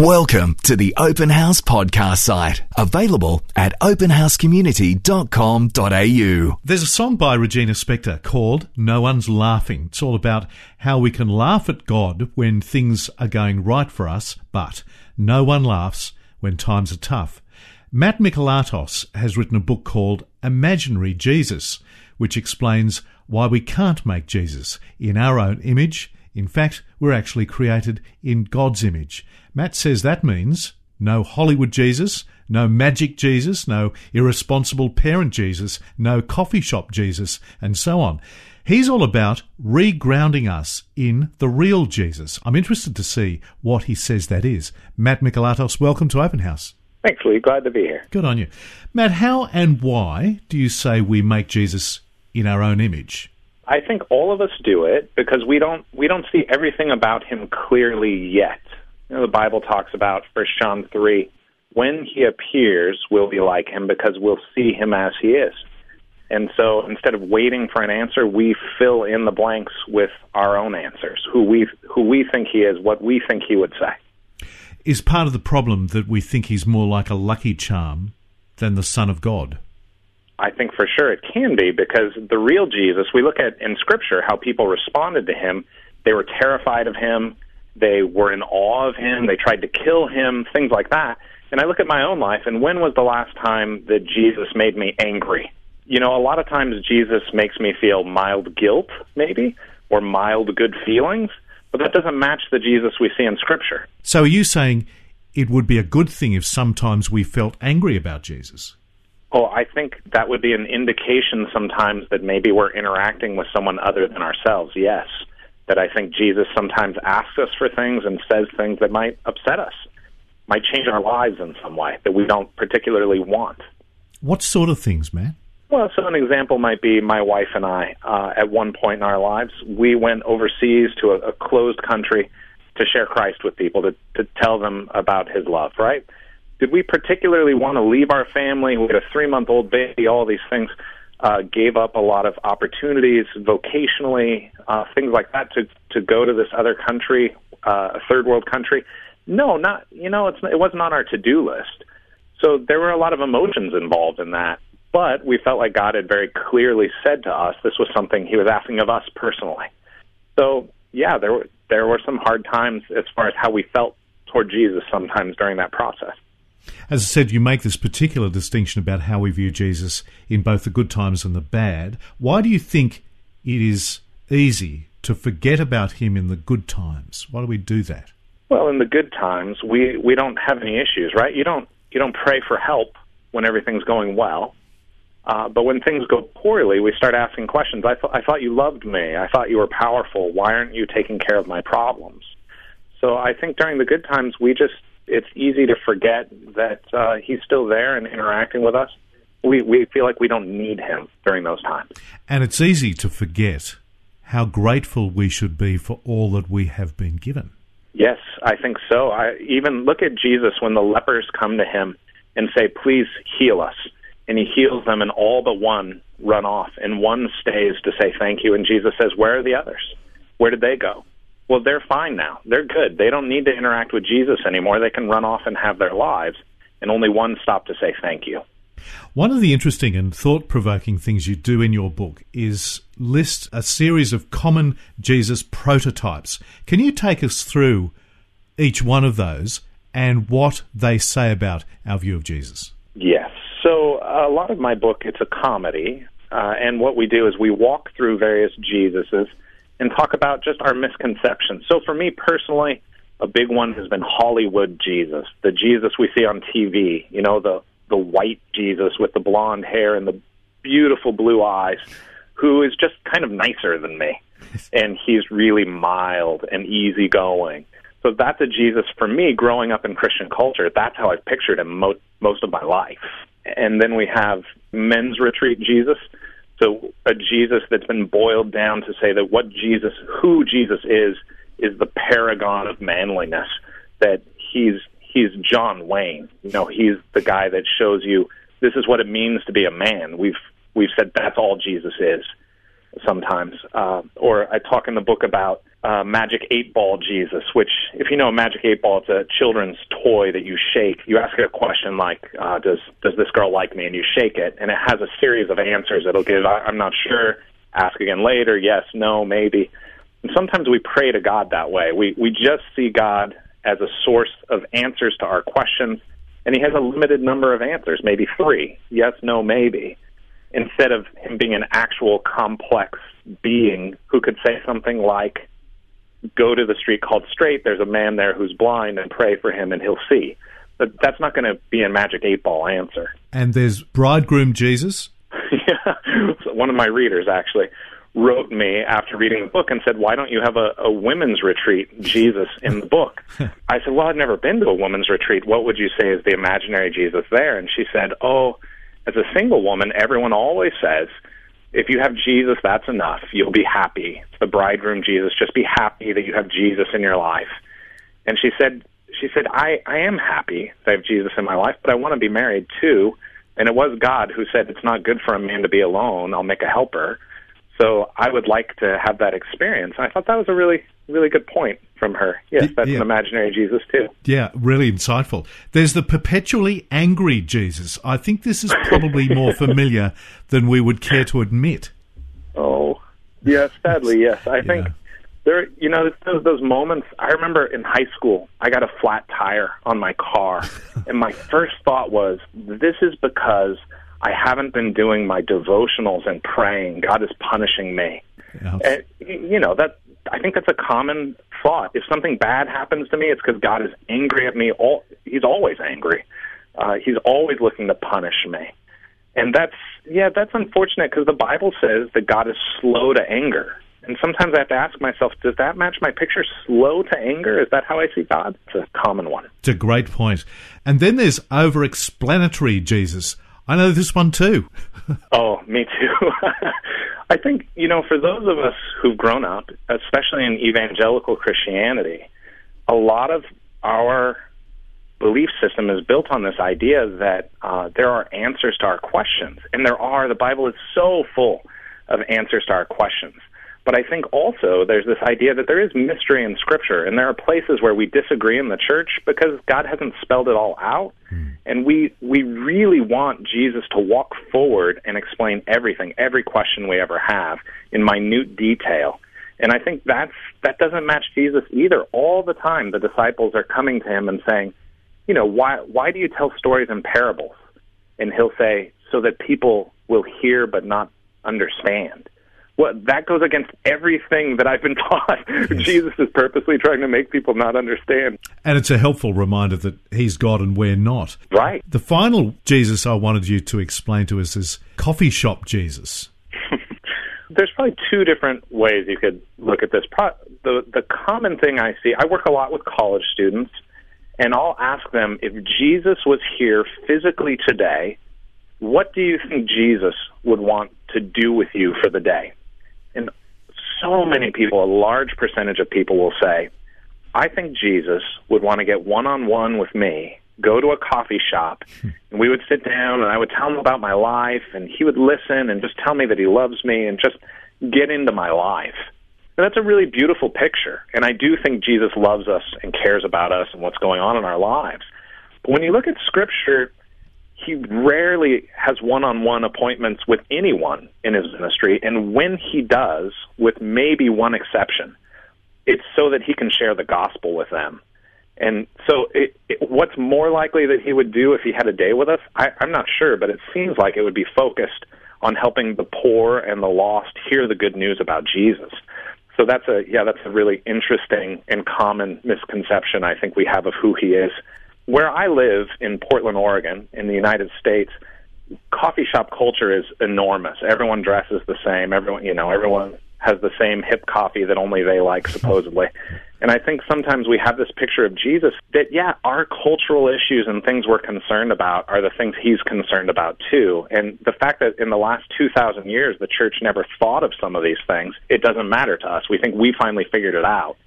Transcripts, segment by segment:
Welcome to the Open House podcast site, available at openhousecommunity.com.au. There's a song by Regina Spektor called No One's Laughing. It's all about how we can laugh at God when things are going right for us, but no one laughs when times are tough. Matt Mikalatos has written a book called Imaginary Jesus, which explains why we can't make Jesus in our own image. In fact, we're actually created in God's image. Matt says that means no Hollywood Jesus, no magic Jesus, no irresponsible parent Jesus, no coffee shop Jesus, and so on. He's all about regrounding us in the real Jesus. I'm interested to see what he says that is. Matt Mikalatos, welcome to Open House. Thanks, Lee. Glad to be here. Good on you. Matt, how and why do you say we make Jesus in our own image? I think all of us do it because we don't we don't see everything about him clearly yet. You know, the Bible talks about First John three, when he appears, we'll be like him because we'll see him as he is. And so instead of waiting for an answer, we fill in the blanks with our own answers, who we who we think he is, what we think he would say. Is part of the problem that we think he's more like a lucky charm than the Son of God? I think for sure it can be because the real Jesus, we look at in Scripture how people responded to him. They were terrified of him. They were in awe of him. They tried to kill him, things like that. And I look at my own life, and when was the last time that Jesus made me angry? You know, a lot of times Jesus makes me feel mild guilt, maybe, or mild good feelings, but that doesn't match the Jesus we see in Scripture. So are you saying it would be a good thing if sometimes we felt angry about Jesus? Oh, I think that would be an indication sometimes that maybe we're interacting with someone other than ourselves. Yes. That I think Jesus sometimes asks us for things and says things that might upset us, might change our lives in some way that we don't particularly want. What sort of things, man? Well, so an example might be my wife and I. Uh, at one point in our lives, we went overseas to a, a closed country to share Christ with people, to, to tell them about His love, right? Did we particularly want to leave our family? We had a three month old baby, all these things. Uh, gave up a lot of opportunities vocationally, uh, things like that, to to go to this other country, uh, a third world country. No, not you know, it's it wasn't on our to do list. So there were a lot of emotions involved in that, but we felt like God had very clearly said to us this was something He was asking of us personally. So yeah, there were there were some hard times as far as how we felt toward Jesus sometimes during that process. As I said, you make this particular distinction about how we view Jesus in both the good times and the bad. Why do you think it is easy to forget about him in the good times? Why do we do that? Well, in the good times, we we don't have any issues, right? You don't you don't pray for help when everything's going well. Uh, but when things go poorly, we start asking questions. I, th- I thought you loved me. I thought you were powerful. Why aren't you taking care of my problems? So I think during the good times, we just it's easy to forget that uh, he's still there and interacting with us. We we feel like we don't need him during those times. And it's easy to forget how grateful we should be for all that we have been given. Yes, I think so. I even look at Jesus when the lepers come to him and say, "Please heal us." And he heals them and all but one run off and one stays to say thank you and Jesus says, "Where are the others? Where did they go?" Well, they're fine now. They're good. They don't need to interact with Jesus anymore. They can run off and have their lives, and only one stop to say thank you. One of the interesting and thought provoking things you do in your book is list a series of common Jesus prototypes. Can you take us through each one of those and what they say about our view of Jesus? Yes. So, a lot of my book, it's a comedy, uh, and what we do is we walk through various Jesuses and talk about just our misconceptions. So for me personally, a big one has been Hollywood Jesus, the Jesus we see on TV, you know, the the white Jesus with the blonde hair and the beautiful blue eyes who is just kind of nicer than me. And he's really mild and easygoing. So that's a Jesus for me growing up in Christian culture. That's how I've pictured him mo- most of my life. And then we have men's retreat Jesus, so a Jesus that's been boiled down to say that what Jesus, who Jesus is, is the paragon of manliness. That he's he's John Wayne. You know, he's the guy that shows you this is what it means to be a man. We've we've said that's all Jesus is sometimes. Uh, or I talk in the book about uh, Magic Eight Ball Jesus, which, if you know a Magic Eight Ball, it's a children's toy that you shake. You ask it a question like, uh, "Does does this girl like me?" and you shake it, and it has a series of answers. It'll give, I, "I'm not sure." Ask again later. Yes, no, maybe. And sometimes we pray to God that way. We we just see God as a source of answers to our questions, and He has a limited number of answers, maybe three. Yes, no, maybe. Instead of Him being an actual complex being who could say something like, go to the street called Straight. There's a man there who's blind, and pray for him, and he'll see. But that's not going to be a magic eight ball answer. And there's bridegroom Jesus. yeah, one of my readers actually wrote me after reading the book and said, "Why don't you have a, a women's retreat, Jesus, in the book?" I said, "Well, I've never been to a women's retreat. What would you say is the imaginary Jesus there?" And she said, "Oh, as a single woman, everyone always says." If you have Jesus, that's enough. You'll be happy. The bridegroom Jesus. Just be happy that you have Jesus in your life. And she said, she said, I, I am happy that I have Jesus in my life, but I want to be married too. And it was God who said, it's not good for a man to be alone. I'll make a helper. So I would like to have that experience. And I thought that was a really, really good point from her. Yes, that's yeah. an imaginary Jesus too. Yeah, really insightful. There's the perpetually angry Jesus. I think this is probably more familiar than we would care to admit. Oh, yes, sadly, yes. I think there, you know, those, those moments. I remember in high school, I got a flat tire on my car, and my first thought was, this is because I haven't been doing my devotionals and praying. God is punishing me. Yeah. And, you know that I think that's a common thought. If something bad happens to me, it's because God is angry at me. All He's always angry. Uh, he's always looking to punish me, and that's yeah, that's unfortunate because the Bible says that God is slow to anger. And sometimes I have to ask myself, does that match my picture? Slow to anger? Is that how I see God? It's a common one. It's a great point. And then there's over explanatory Jesus. I know this one too. oh, me too. I think, you know, for those of us who've grown up, especially in evangelical Christianity, a lot of our belief system is built on this idea that uh, there are answers to our questions. And there are. The Bible is so full of answers to our questions. But I think also there's this idea that there is mystery in Scripture, and there are places where we disagree in the church because God hasn't spelled it all out. Mm. And we we really want Jesus to walk forward and explain everything, every question we ever have in minute detail. And I think that's that doesn't match Jesus either. All the time the disciples are coming to him and saying, you know, why why do you tell stories and parables? And he'll say, so that people will hear but not understand what that goes against everything that I've been taught. Yes. Jesus is purposely trying to make people not understand. And it's a helpful reminder that he's God and we're not. Right. The final Jesus I wanted you to explain to us is coffee shop Jesus. There's probably two different ways you could look at this. The the common thing I see, I work a lot with college students, and I'll ask them if Jesus was here physically today, what do you think Jesus would want to do with you for the day? So many people, a large percentage of people will say, I think Jesus would want to get one on one with me, go to a coffee shop, and we would sit down and I would tell him about my life, and he would listen and just tell me that he loves me and just get into my life. And that's a really beautiful picture. And I do think Jesus loves us and cares about us and what's going on in our lives. But when you look at Scripture, he rarely has one-on-one appointments with anyone in his ministry, and when he does, with maybe one exception, it's so that he can share the gospel with them. And so, it, it, what's more likely that he would do if he had a day with us? I, I'm not sure, but it seems like it would be focused on helping the poor and the lost hear the good news about Jesus. So that's a yeah, that's a really interesting and common misconception I think we have of who he is where I live in Portland, Oregon, in the United States, coffee shop culture is enormous. Everyone dresses the same. Everyone, you know, everyone has the same hip coffee that only they like, supposedly. And I think sometimes we have this picture of Jesus that, yeah, our cultural issues and things we're concerned about are the things he's concerned about too. And the fact that in the last 2,000 years the church never thought of some of these things, it doesn't matter to us. We think we finally figured it out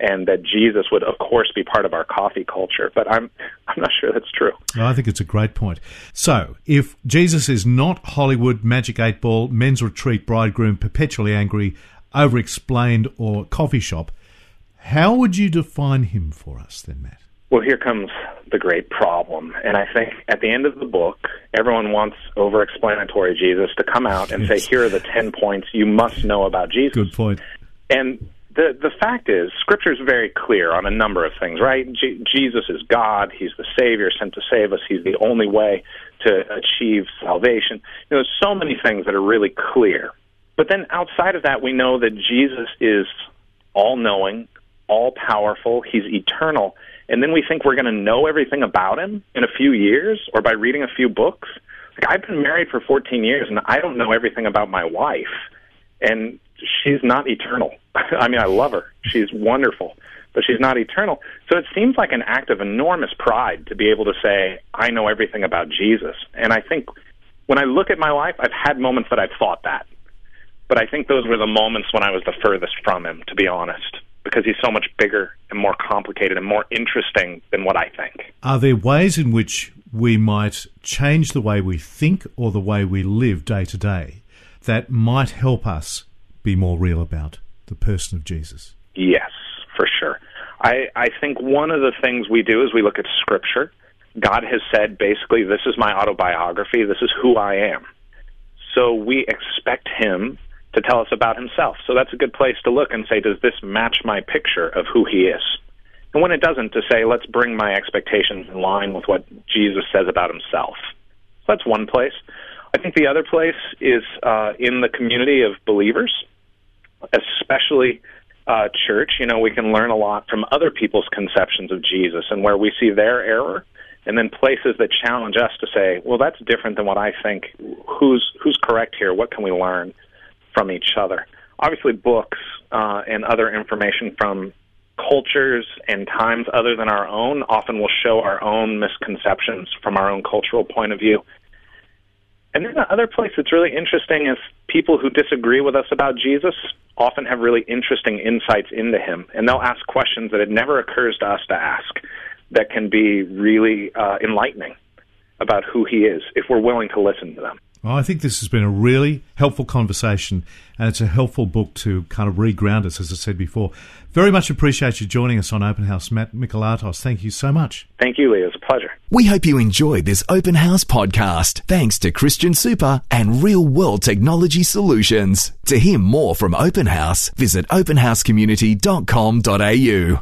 and that Jesus would, of course, be part of our coffee culture. But I'm I'm not sure that's true. I think it's a great point. So, if Jesus is not Hollywood, Magic Eight Ball, Men's Retreat, Bridegroom, Perpetually Angry, Over Explained, or Coffee Shop, How would you define him for us then, Matt? Well, here comes the great problem. And I think at the end of the book, everyone wants over explanatory Jesus to come out and Yes. say, here are the 10 points you must know about Jesus. Good point. And the the fact is, Scripture is very clear on a number of things, right? Je- Jesus is God. He's the Savior sent to save us. He's the only way to achieve salvation. You know, there's so many things that are really clear. But then outside of that, we know that Jesus is all knowing, all powerful. He's eternal. And then we think we're going to know everything about him in a few years or by reading a few books. Like I've been married for 14 years and I don't know everything about my wife. And she's not eternal. I mean, I love her. She's wonderful, but she's not eternal. So it seems like an act of enormous pride to be able to say, I know everything about Jesus. And I think when I look at my life, I've had moments that I've thought that. But I think those were the moments when I was the furthest from him, to be honest, because he's so much bigger and more complicated and more interesting than what I think. Are there ways in which we might change the way we think or the way we live day to day that might help us be more real about the person of Jesus? Yes, for sure. I, I think one of the things we do is we look at Scripture. God has said basically, this is my autobiography, this is who I am. So we expect Him to tell us about Himself. So that's a good place to look and say, does this match my picture of who He is? And when it doesn't, to say, let's bring my expectations in line with what Jesus says about Himself. So that's one place. I think the other place is uh, in the community of believers especially uh, church, you know, we can learn a lot from other people's conceptions of Jesus and where we see their error, and then places that challenge us to say, well, that's different than what I think. Who's who's correct here? What can we learn from each other? Obviously, books uh, and other information from cultures and times other than our own often will show our own misconceptions from our own cultural point of view. And then the other place that's really interesting is people who disagree with us about Jesus often have really interesting insights into him, and they'll ask questions that it never occurs to us to ask that can be really uh, enlightening about who he is if we're willing to listen to them. Well, I think this has been a really helpful conversation, and it's a helpful book to kind of reground us, as I said before. Very much appreciate you joining us on Open House, Matt Mikalatos. Thank you so much. Thank you, Lee. It was a pleasure. We hope you enjoyed this Open House podcast thanks to Christian Super and Real World Technology Solutions. To hear more from Open House, visit openhousecommunity.com.au.